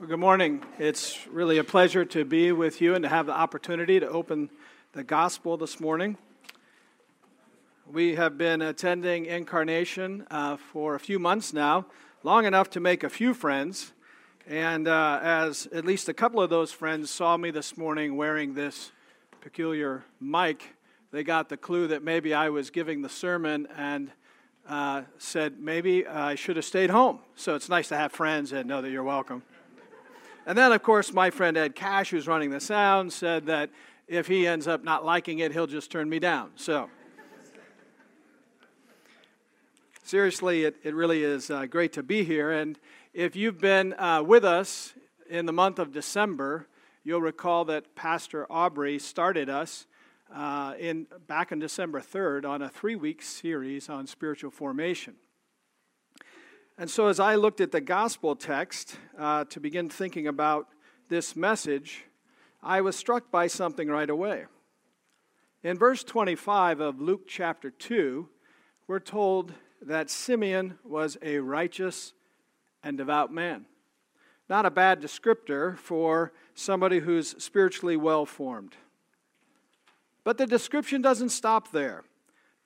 Well, good morning. It's really a pleasure to be with you and to have the opportunity to open the gospel this morning. We have been attending Incarnation uh, for a few months now, long enough to make a few friends. And uh, as at least a couple of those friends saw me this morning wearing this peculiar mic, they got the clue that maybe I was giving the sermon and uh, said maybe I should have stayed home. So it's nice to have friends and know that you're welcome. And then, of course, my friend Ed Cash, who's running the sound, said that if he ends up not liking it, he'll just turn me down. So, seriously, it, it really is uh, great to be here. And if you've been uh, with us in the month of December, you'll recall that Pastor Aubrey started us uh, in, back on December 3rd on a three week series on spiritual formation. And so, as I looked at the gospel text uh, to begin thinking about this message, I was struck by something right away. In verse 25 of Luke chapter 2, we're told that Simeon was a righteous and devout man. Not a bad descriptor for somebody who's spiritually well formed. But the description doesn't stop there.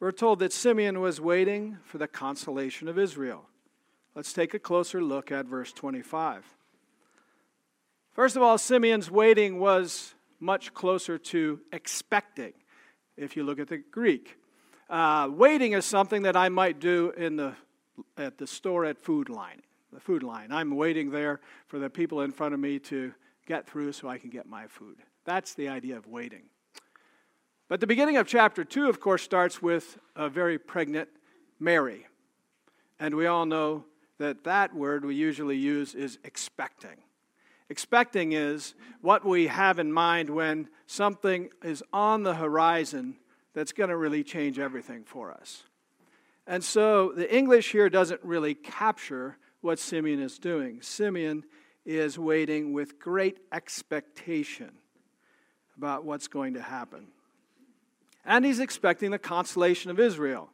We're told that Simeon was waiting for the consolation of Israel. Let's take a closer look at verse 25. First of all, Simeon's waiting was much closer to expecting, if you look at the Greek. Uh, waiting is something that I might do in the, at the store at Food Lion, the food line. I'm waiting there for the people in front of me to get through so I can get my food. That's the idea of waiting. But the beginning of chapter 2, of course, starts with a very pregnant Mary. And we all know that that word we usually use is expecting. Expecting is what we have in mind when something is on the horizon that's going to really change everything for us. And so the English here doesn't really capture what Simeon is doing. Simeon is waiting with great expectation about what's going to happen. And he's expecting the consolation of Israel.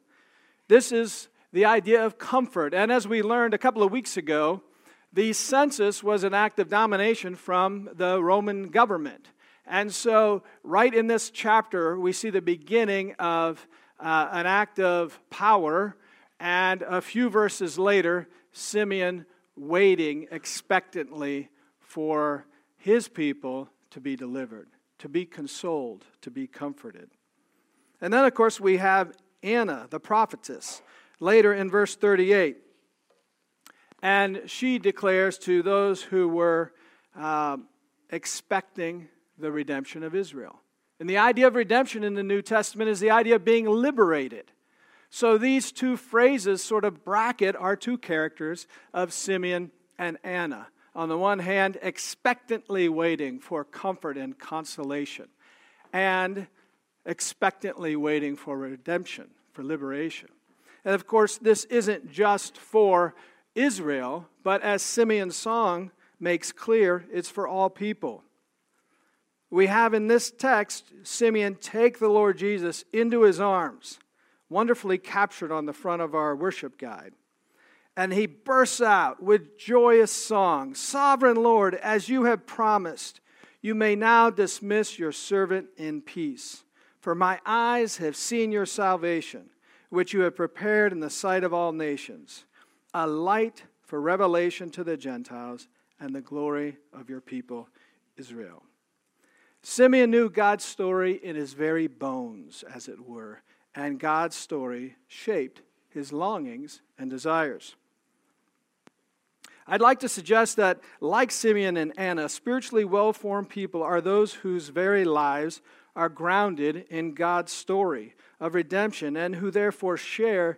This is the idea of comfort. And as we learned a couple of weeks ago, the census was an act of domination from the Roman government. And so, right in this chapter, we see the beginning of uh, an act of power, and a few verses later, Simeon waiting expectantly for his people to be delivered, to be consoled, to be comforted. And then, of course, we have Anna, the prophetess, later in verse 38. And she declares to those who were uh, expecting the redemption of Israel. And the idea of redemption in the New Testament is the idea of being liberated. So these two phrases sort of bracket our two characters of Simeon and Anna. On the one hand, expectantly waiting for comfort and consolation, and expectantly waiting for redemption, for liberation. And of course, this isn't just for Israel, but as Simeon's song makes clear, it's for all people. We have in this text Simeon take the Lord Jesus into his arms, wonderfully captured on the front of our worship guide. And he bursts out with joyous song Sovereign Lord, as you have promised, you may now dismiss your servant in peace. For my eyes have seen your salvation which you have prepared in the sight of all nations, a light for revelation to the Gentiles and the glory of your people Israel. Simeon knew God's story in his very bones, as it were, and God's story shaped his longings and desires. I'd like to suggest that, like Simeon and Anna, spiritually well formed people are those whose very lives are grounded in God's story of redemption and who therefore share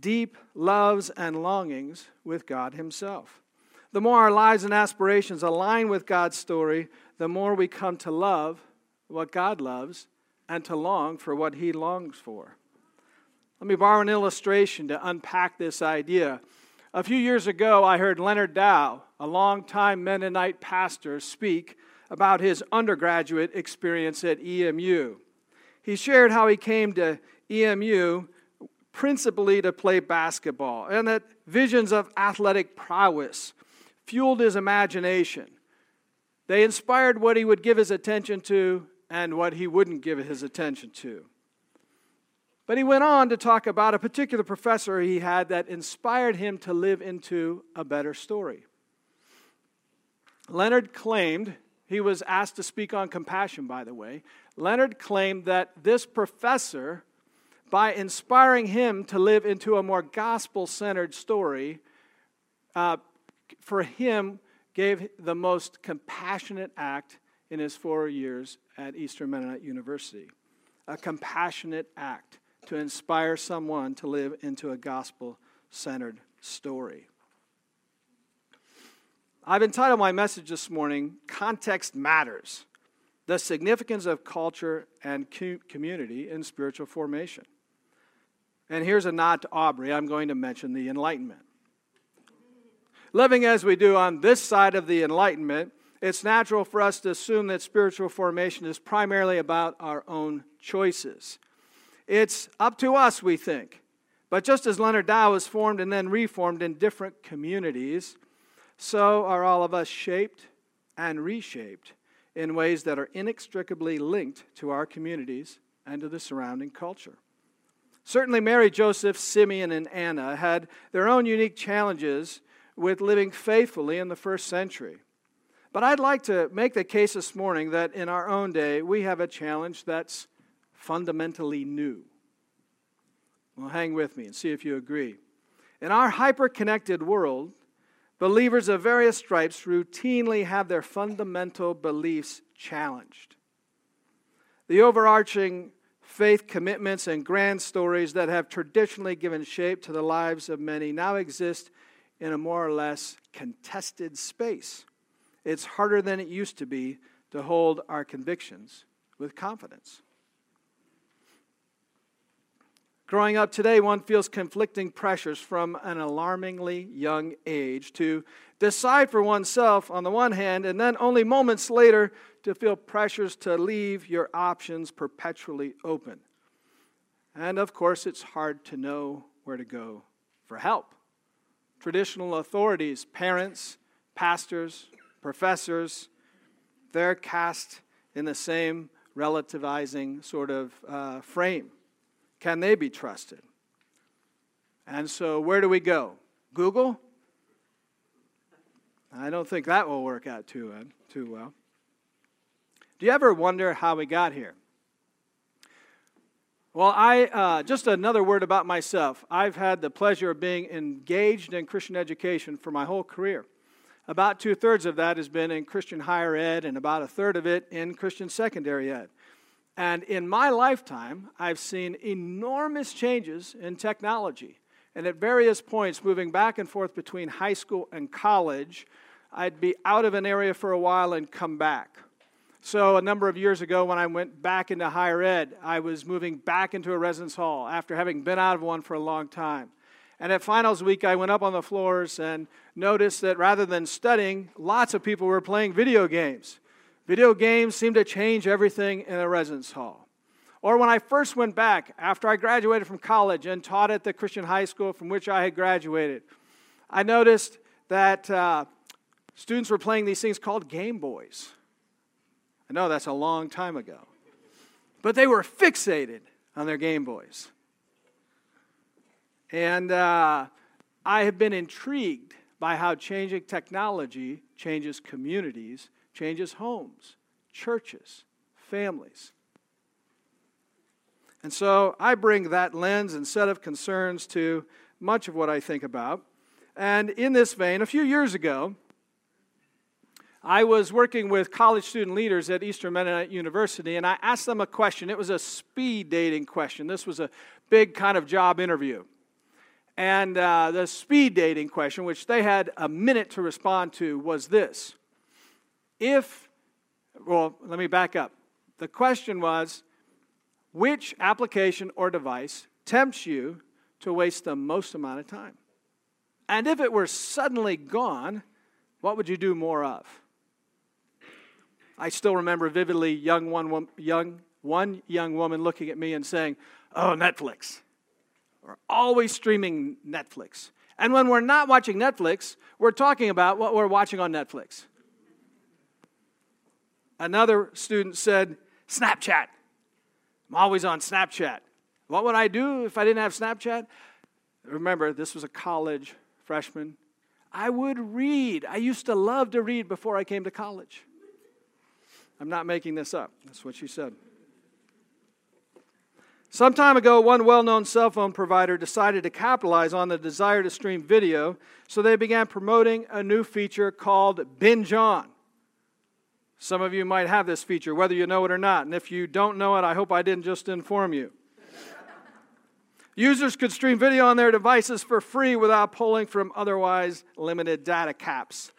deep loves and longings with God Himself. The more our lives and aspirations align with God's story, the more we come to love what God loves and to long for what He longs for. Let me borrow an illustration to unpack this idea. A few years ago, I heard Leonard Dow, a longtime Mennonite pastor, speak about his undergraduate experience at EMU. He shared how he came to EMU principally to play basketball and that visions of athletic prowess fueled his imagination. They inspired what he would give his attention to and what he wouldn't give his attention to. But he went on to talk about a particular professor he had that inspired him to live into a better story. Leonard claimed, he was asked to speak on compassion, by the way. Leonard claimed that this professor, by inspiring him to live into a more gospel centered story, uh, for him gave the most compassionate act in his four years at Eastern Mennonite University. A compassionate act to inspire someone to live into a gospel centered story. I've entitled my message this morning, Context Matters The Significance of Culture and Community in Spiritual Formation. And here's a nod to Aubrey. I'm going to mention the Enlightenment. Living as we do on this side of the Enlightenment, it's natural for us to assume that spiritual formation is primarily about our own choices. It's up to us, we think. But just as Leonard Dow was formed and then reformed in different communities, so are all of us shaped and reshaped in ways that are inextricably linked to our communities and to the surrounding culture. Certainly, Mary, Joseph, Simeon, and Anna had their own unique challenges with living faithfully in the first century. But I'd like to make the case this morning that in our own day, we have a challenge that's fundamentally new. Well, hang with me and see if you agree. In our hyper connected world, believers of various stripes routinely have their fundamental beliefs challenged. The overarching faith commitments and grand stories that have traditionally given shape to the lives of many now exist in a more or less contested space. It's harder than it used to be to hold our convictions with confidence. Growing up today, one feels conflicting pressures from an alarmingly young age to decide for oneself on the one hand, and then only moments later to feel pressures to leave your options perpetually open. And of course, it's hard to know where to go for help. Traditional authorities, parents, pastors, professors, they're cast in the same relativizing sort of uh, frame. Can they be trusted? And so, where do we go? Google? I don't think that will work out too, uh, too well. Do you ever wonder how we got here? Well, I uh, just another word about myself. I've had the pleasure of being engaged in Christian education for my whole career. About two thirds of that has been in Christian higher ed, and about a third of it in Christian secondary ed. And in my lifetime, I've seen enormous changes in technology. And at various points, moving back and forth between high school and college, I'd be out of an area for a while and come back. So, a number of years ago, when I went back into higher ed, I was moving back into a residence hall after having been out of one for a long time. And at finals week, I went up on the floors and noticed that rather than studying, lots of people were playing video games. Video games seem to change everything in a residence hall. Or when I first went back after I graduated from college and taught at the Christian high school from which I had graduated, I noticed that uh, students were playing these things called Game Boys. I know that's a long time ago. But they were fixated on their Game Boys. And uh, I have been intrigued by how changing technology changes communities changes homes, churches, families. And so I bring that lens and set of concerns to much of what I think about. And in this vein, a few years ago, I was working with college student leaders at Eastern Mennonite University, and I asked them a question. It was a speed dating question. This was a big kind of job interview. And uh, the speed dating question, which they had a minute to respond to, was this if, well, let me back up. The question was which application or device tempts you to waste the most amount of time? And if it were suddenly gone, what would you do more of? I still remember vividly young one, young, one young woman looking at me and saying, Oh, Netflix. We're always streaming Netflix. And when we're not watching Netflix, we're talking about what we're watching on Netflix. Another student said, Snapchat. I'm always on Snapchat. What would I do if I didn't have Snapchat? Remember, this was a college freshman. I would read. I used to love to read before I came to college. I'm not making this up. That's what she said. Some time ago, one well known cell phone provider decided to capitalize on the desire to stream video, so they began promoting a new feature called Binge On. Some of you might have this feature, whether you know it or not. And if you don't know it, I hope I didn't just inform you. Users could stream video on their devices for free without pulling from otherwise limited data caps.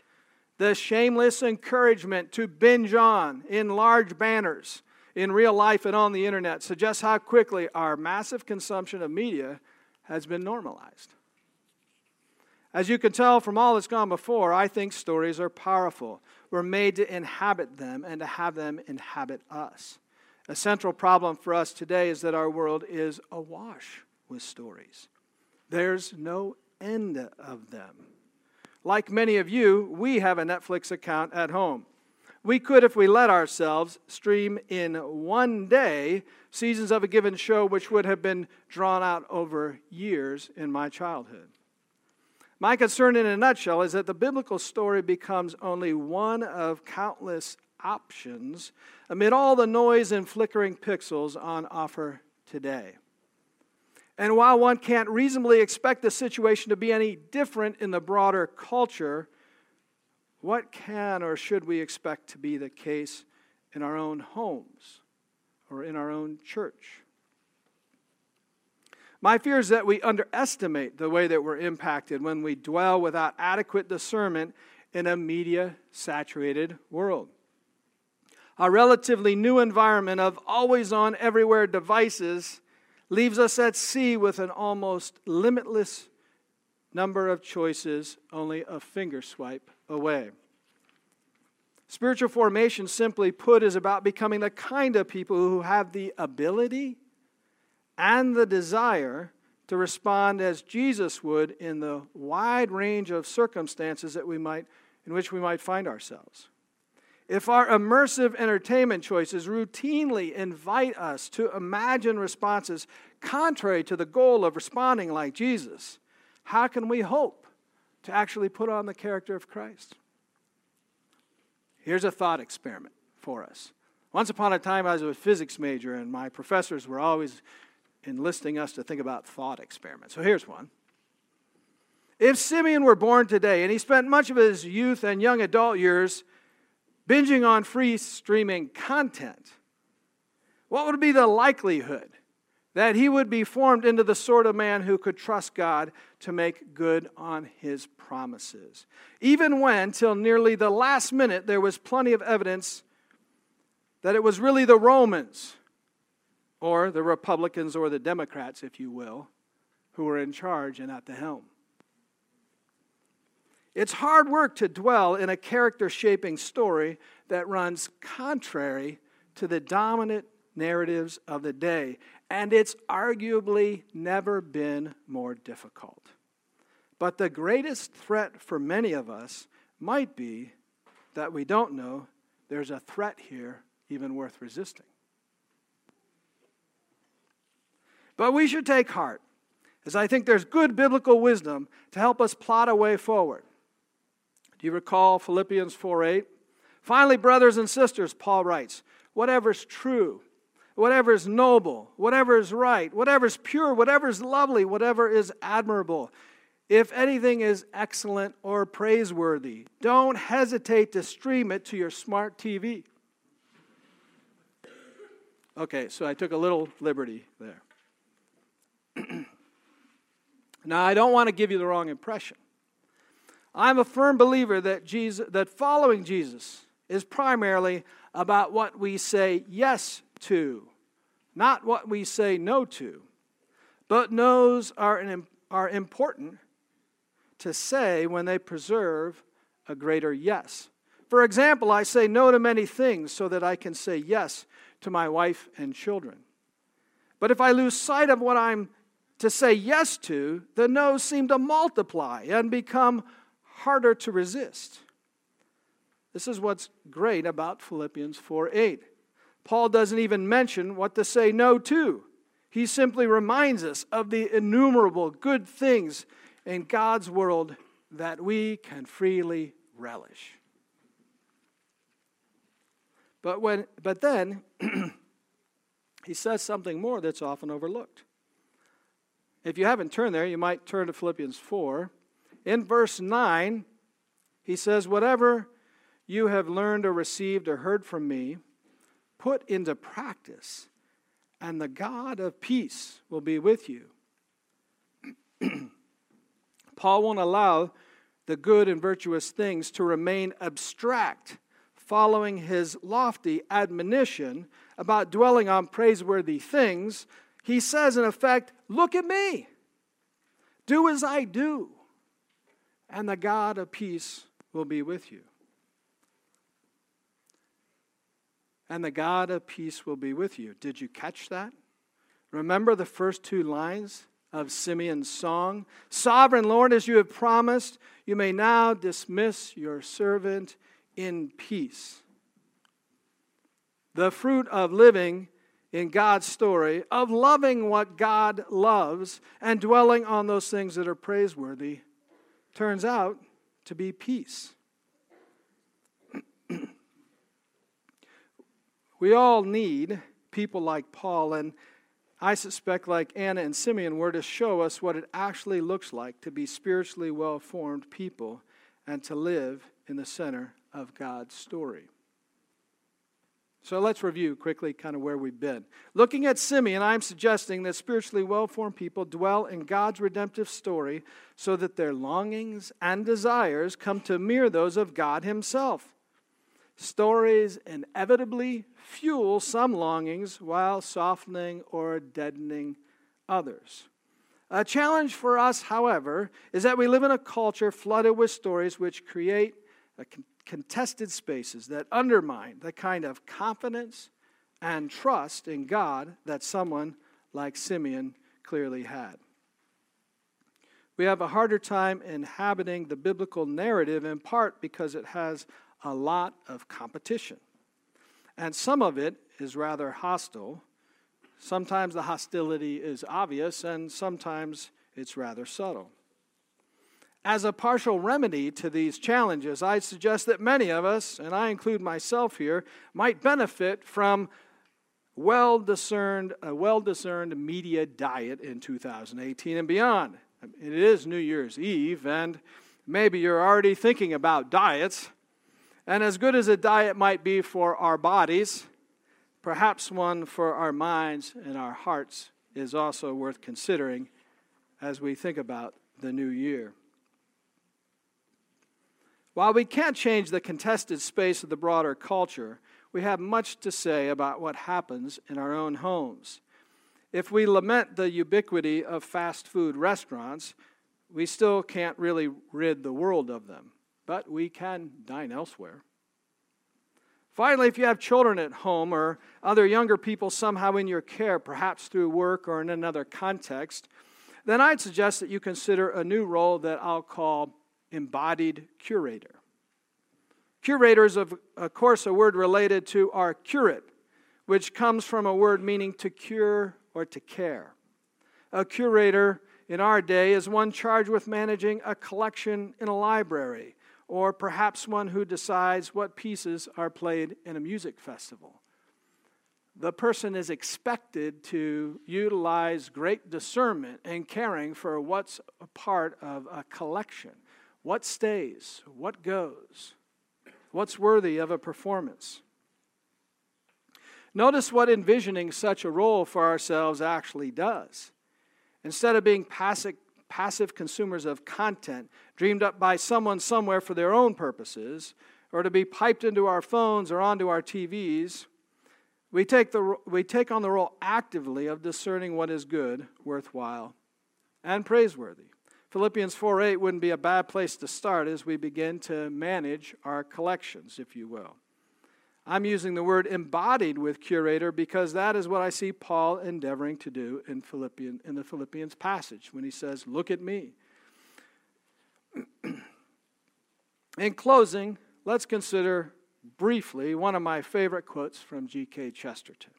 The shameless encouragement to binge on in large banners in real life and on the internet suggests how quickly our massive consumption of media has been normalized. As you can tell from all that's gone before, I think stories are powerful. We're made to inhabit them and to have them inhabit us. A central problem for us today is that our world is awash with stories. There's no end of them. Like many of you, we have a Netflix account at home. We could, if we let ourselves, stream in one day seasons of a given show which would have been drawn out over years in my childhood. My concern, in a nutshell, is that the biblical story becomes only one of countless options amid all the noise and flickering pixels on offer today. And while one can't reasonably expect the situation to be any different in the broader culture, what can or should we expect to be the case in our own homes or in our own church? My fear is that we underestimate the way that we're impacted when we dwell without adequate discernment in a media saturated world. Our relatively new environment of always on everywhere devices leaves us at sea with an almost limitless number of choices, only a finger swipe away. Spiritual formation, simply put, is about becoming the kind of people who have the ability and the desire to respond as Jesus would in the wide range of circumstances that we might, in which we might find ourselves. If our immersive entertainment choices routinely invite us to imagine responses contrary to the goal of responding like Jesus, how can we hope to actually put on the character of Christ? Here's a thought experiment for us. Once upon a time, I was a physics major, and my professors were always enlisting us to think about thought experiments. So here's one. If Simeon were born today and he spent much of his youth and young adult years binging on free streaming content, what would be the likelihood that he would be formed into the sort of man who could trust God to make good on his promises? Even when, till nearly the last minute, there was plenty of evidence that it was really the Romans or the Republicans or the Democrats, if you will, who are in charge and at the helm. It's hard work to dwell in a character shaping story that runs contrary to the dominant narratives of the day, and it's arguably never been more difficult. But the greatest threat for many of us might be that we don't know there's a threat here even worth resisting. But we should take heart, as I think there's good biblical wisdom to help us plot a way forward. Do you recall Philippians 4 8? Finally, brothers and sisters, Paul writes, whatever's true, whatever is noble, whatever is right, whatever is pure, whatever is lovely, whatever is admirable, if anything is excellent or praiseworthy, don't hesitate to stream it to your smart TV. Okay, so I took a little liberty there. Now, I don't want to give you the wrong impression. I'm a firm believer that, Jesus, that following Jesus is primarily about what we say yes to, not what we say no to. But no's are, an, are important to say when they preserve a greater yes. For example, I say no to many things so that I can say yes to my wife and children. But if I lose sight of what I'm to say yes to, the no's seem to multiply and become harder to resist. This is what's great about Philippians 4 8. Paul doesn't even mention what to say no to. He simply reminds us of the innumerable good things in God's world that we can freely relish. But, when, but then he says something more that's often overlooked. If you haven't turned there, you might turn to Philippians 4. In verse 9, he says, Whatever you have learned or received or heard from me, put into practice, and the God of peace will be with you. Paul won't allow the good and virtuous things to remain abstract, following his lofty admonition about dwelling on praiseworthy things. He says, in effect, Look at me, do as I do, and the God of peace will be with you. and the God of peace will be with you. Did you catch that? Remember the first two lines of Simeon's song? Sovereign Lord, as you have promised, you may now dismiss your servant in peace. The fruit of living in God's story, of loving what God loves and dwelling on those things that are praiseworthy, turns out to be peace. We all need people like Paul, and I suspect, like Anna and Simeon, were to show us what it actually looks like to be spiritually well formed people and to live in the center of God's story. So let's review quickly kind of where we've been. Looking at Simeon, I'm suggesting that spiritually well formed people dwell in God's redemptive story so that their longings and desires come to mirror those of God Himself. Stories inevitably fuel some longings while softening or deadening others. A challenge for us, however, is that we live in a culture flooded with stories which create contested spaces that undermine the kind of confidence and trust in God that someone like Simeon clearly had. We have a harder time inhabiting the biblical narrative in part because it has a lot of competition. And some of it is rather hostile. Sometimes the hostility is obvious, and sometimes it's rather subtle. As a partial remedy to these challenges, I suggest that many of us, and I include myself here, might benefit from well discerned, a well discerned media diet in 2018 and beyond. It is New Year's Eve, and maybe you're already thinking about diets. And as good as a diet might be for our bodies, perhaps one for our minds and our hearts is also worth considering as we think about the new year. While we can't change the contested space of the broader culture, we have much to say about what happens in our own homes. If we lament the ubiquity of fast food restaurants, we still can't really rid the world of them but we can dine elsewhere. Finally, if you have children at home or other younger people somehow in your care, perhaps through work or in another context, then I'd suggest that you consider a new role that I'll call embodied curator. Curator is, of, of course, a word related to our curate, which comes from a word meaning to cure or to care. A curator in our day is one charged with managing a collection in a library or perhaps one who decides what pieces are played in a music festival. The person is expected to utilize great discernment and caring for what's a part of a collection. What stays? What goes? What's worthy of a performance? Notice what envisioning such a role for ourselves actually does. Instead of being passive, passive consumers of content dreamed up by someone somewhere for their own purposes, or to be piped into our phones or onto our TVs, we take, the, we take on the role actively of discerning what is good, worthwhile, and praiseworthy. Philippians 4 8 wouldn't be a bad place to start as we begin to manage our collections, if you will. I'm using the word embodied with curator because that is what I see Paul endeavoring to do in, Philippian, in the Philippians passage when he says, Look at me. in closing, let's consider briefly one of my favorite quotes from G.K. Chesterton.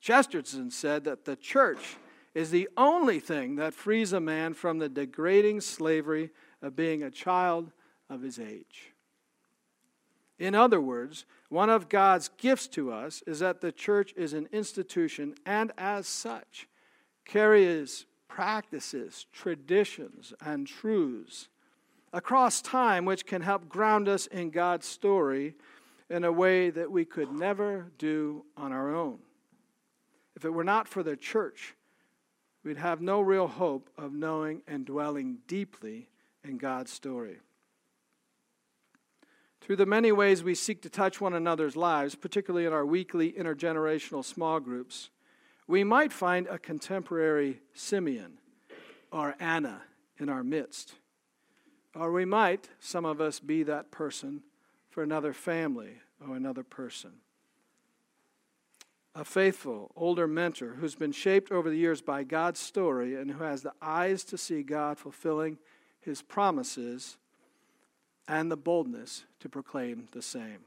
Chesterton said that the church is the only thing that frees a man from the degrading slavery of being a child of his age. In other words, one of God's gifts to us is that the church is an institution and, as such, carries practices, traditions, and truths across time which can help ground us in God's story in a way that we could never do on our own. If it were not for the church, we'd have no real hope of knowing and dwelling deeply in God's story. Through the many ways we seek to touch one another's lives, particularly in our weekly intergenerational small groups, we might find a contemporary Simeon or Anna in our midst. Or we might, some of us, be that person for another family or another person. A faithful older mentor who's been shaped over the years by God's story and who has the eyes to see God fulfilling his promises and the boldness to proclaim the same.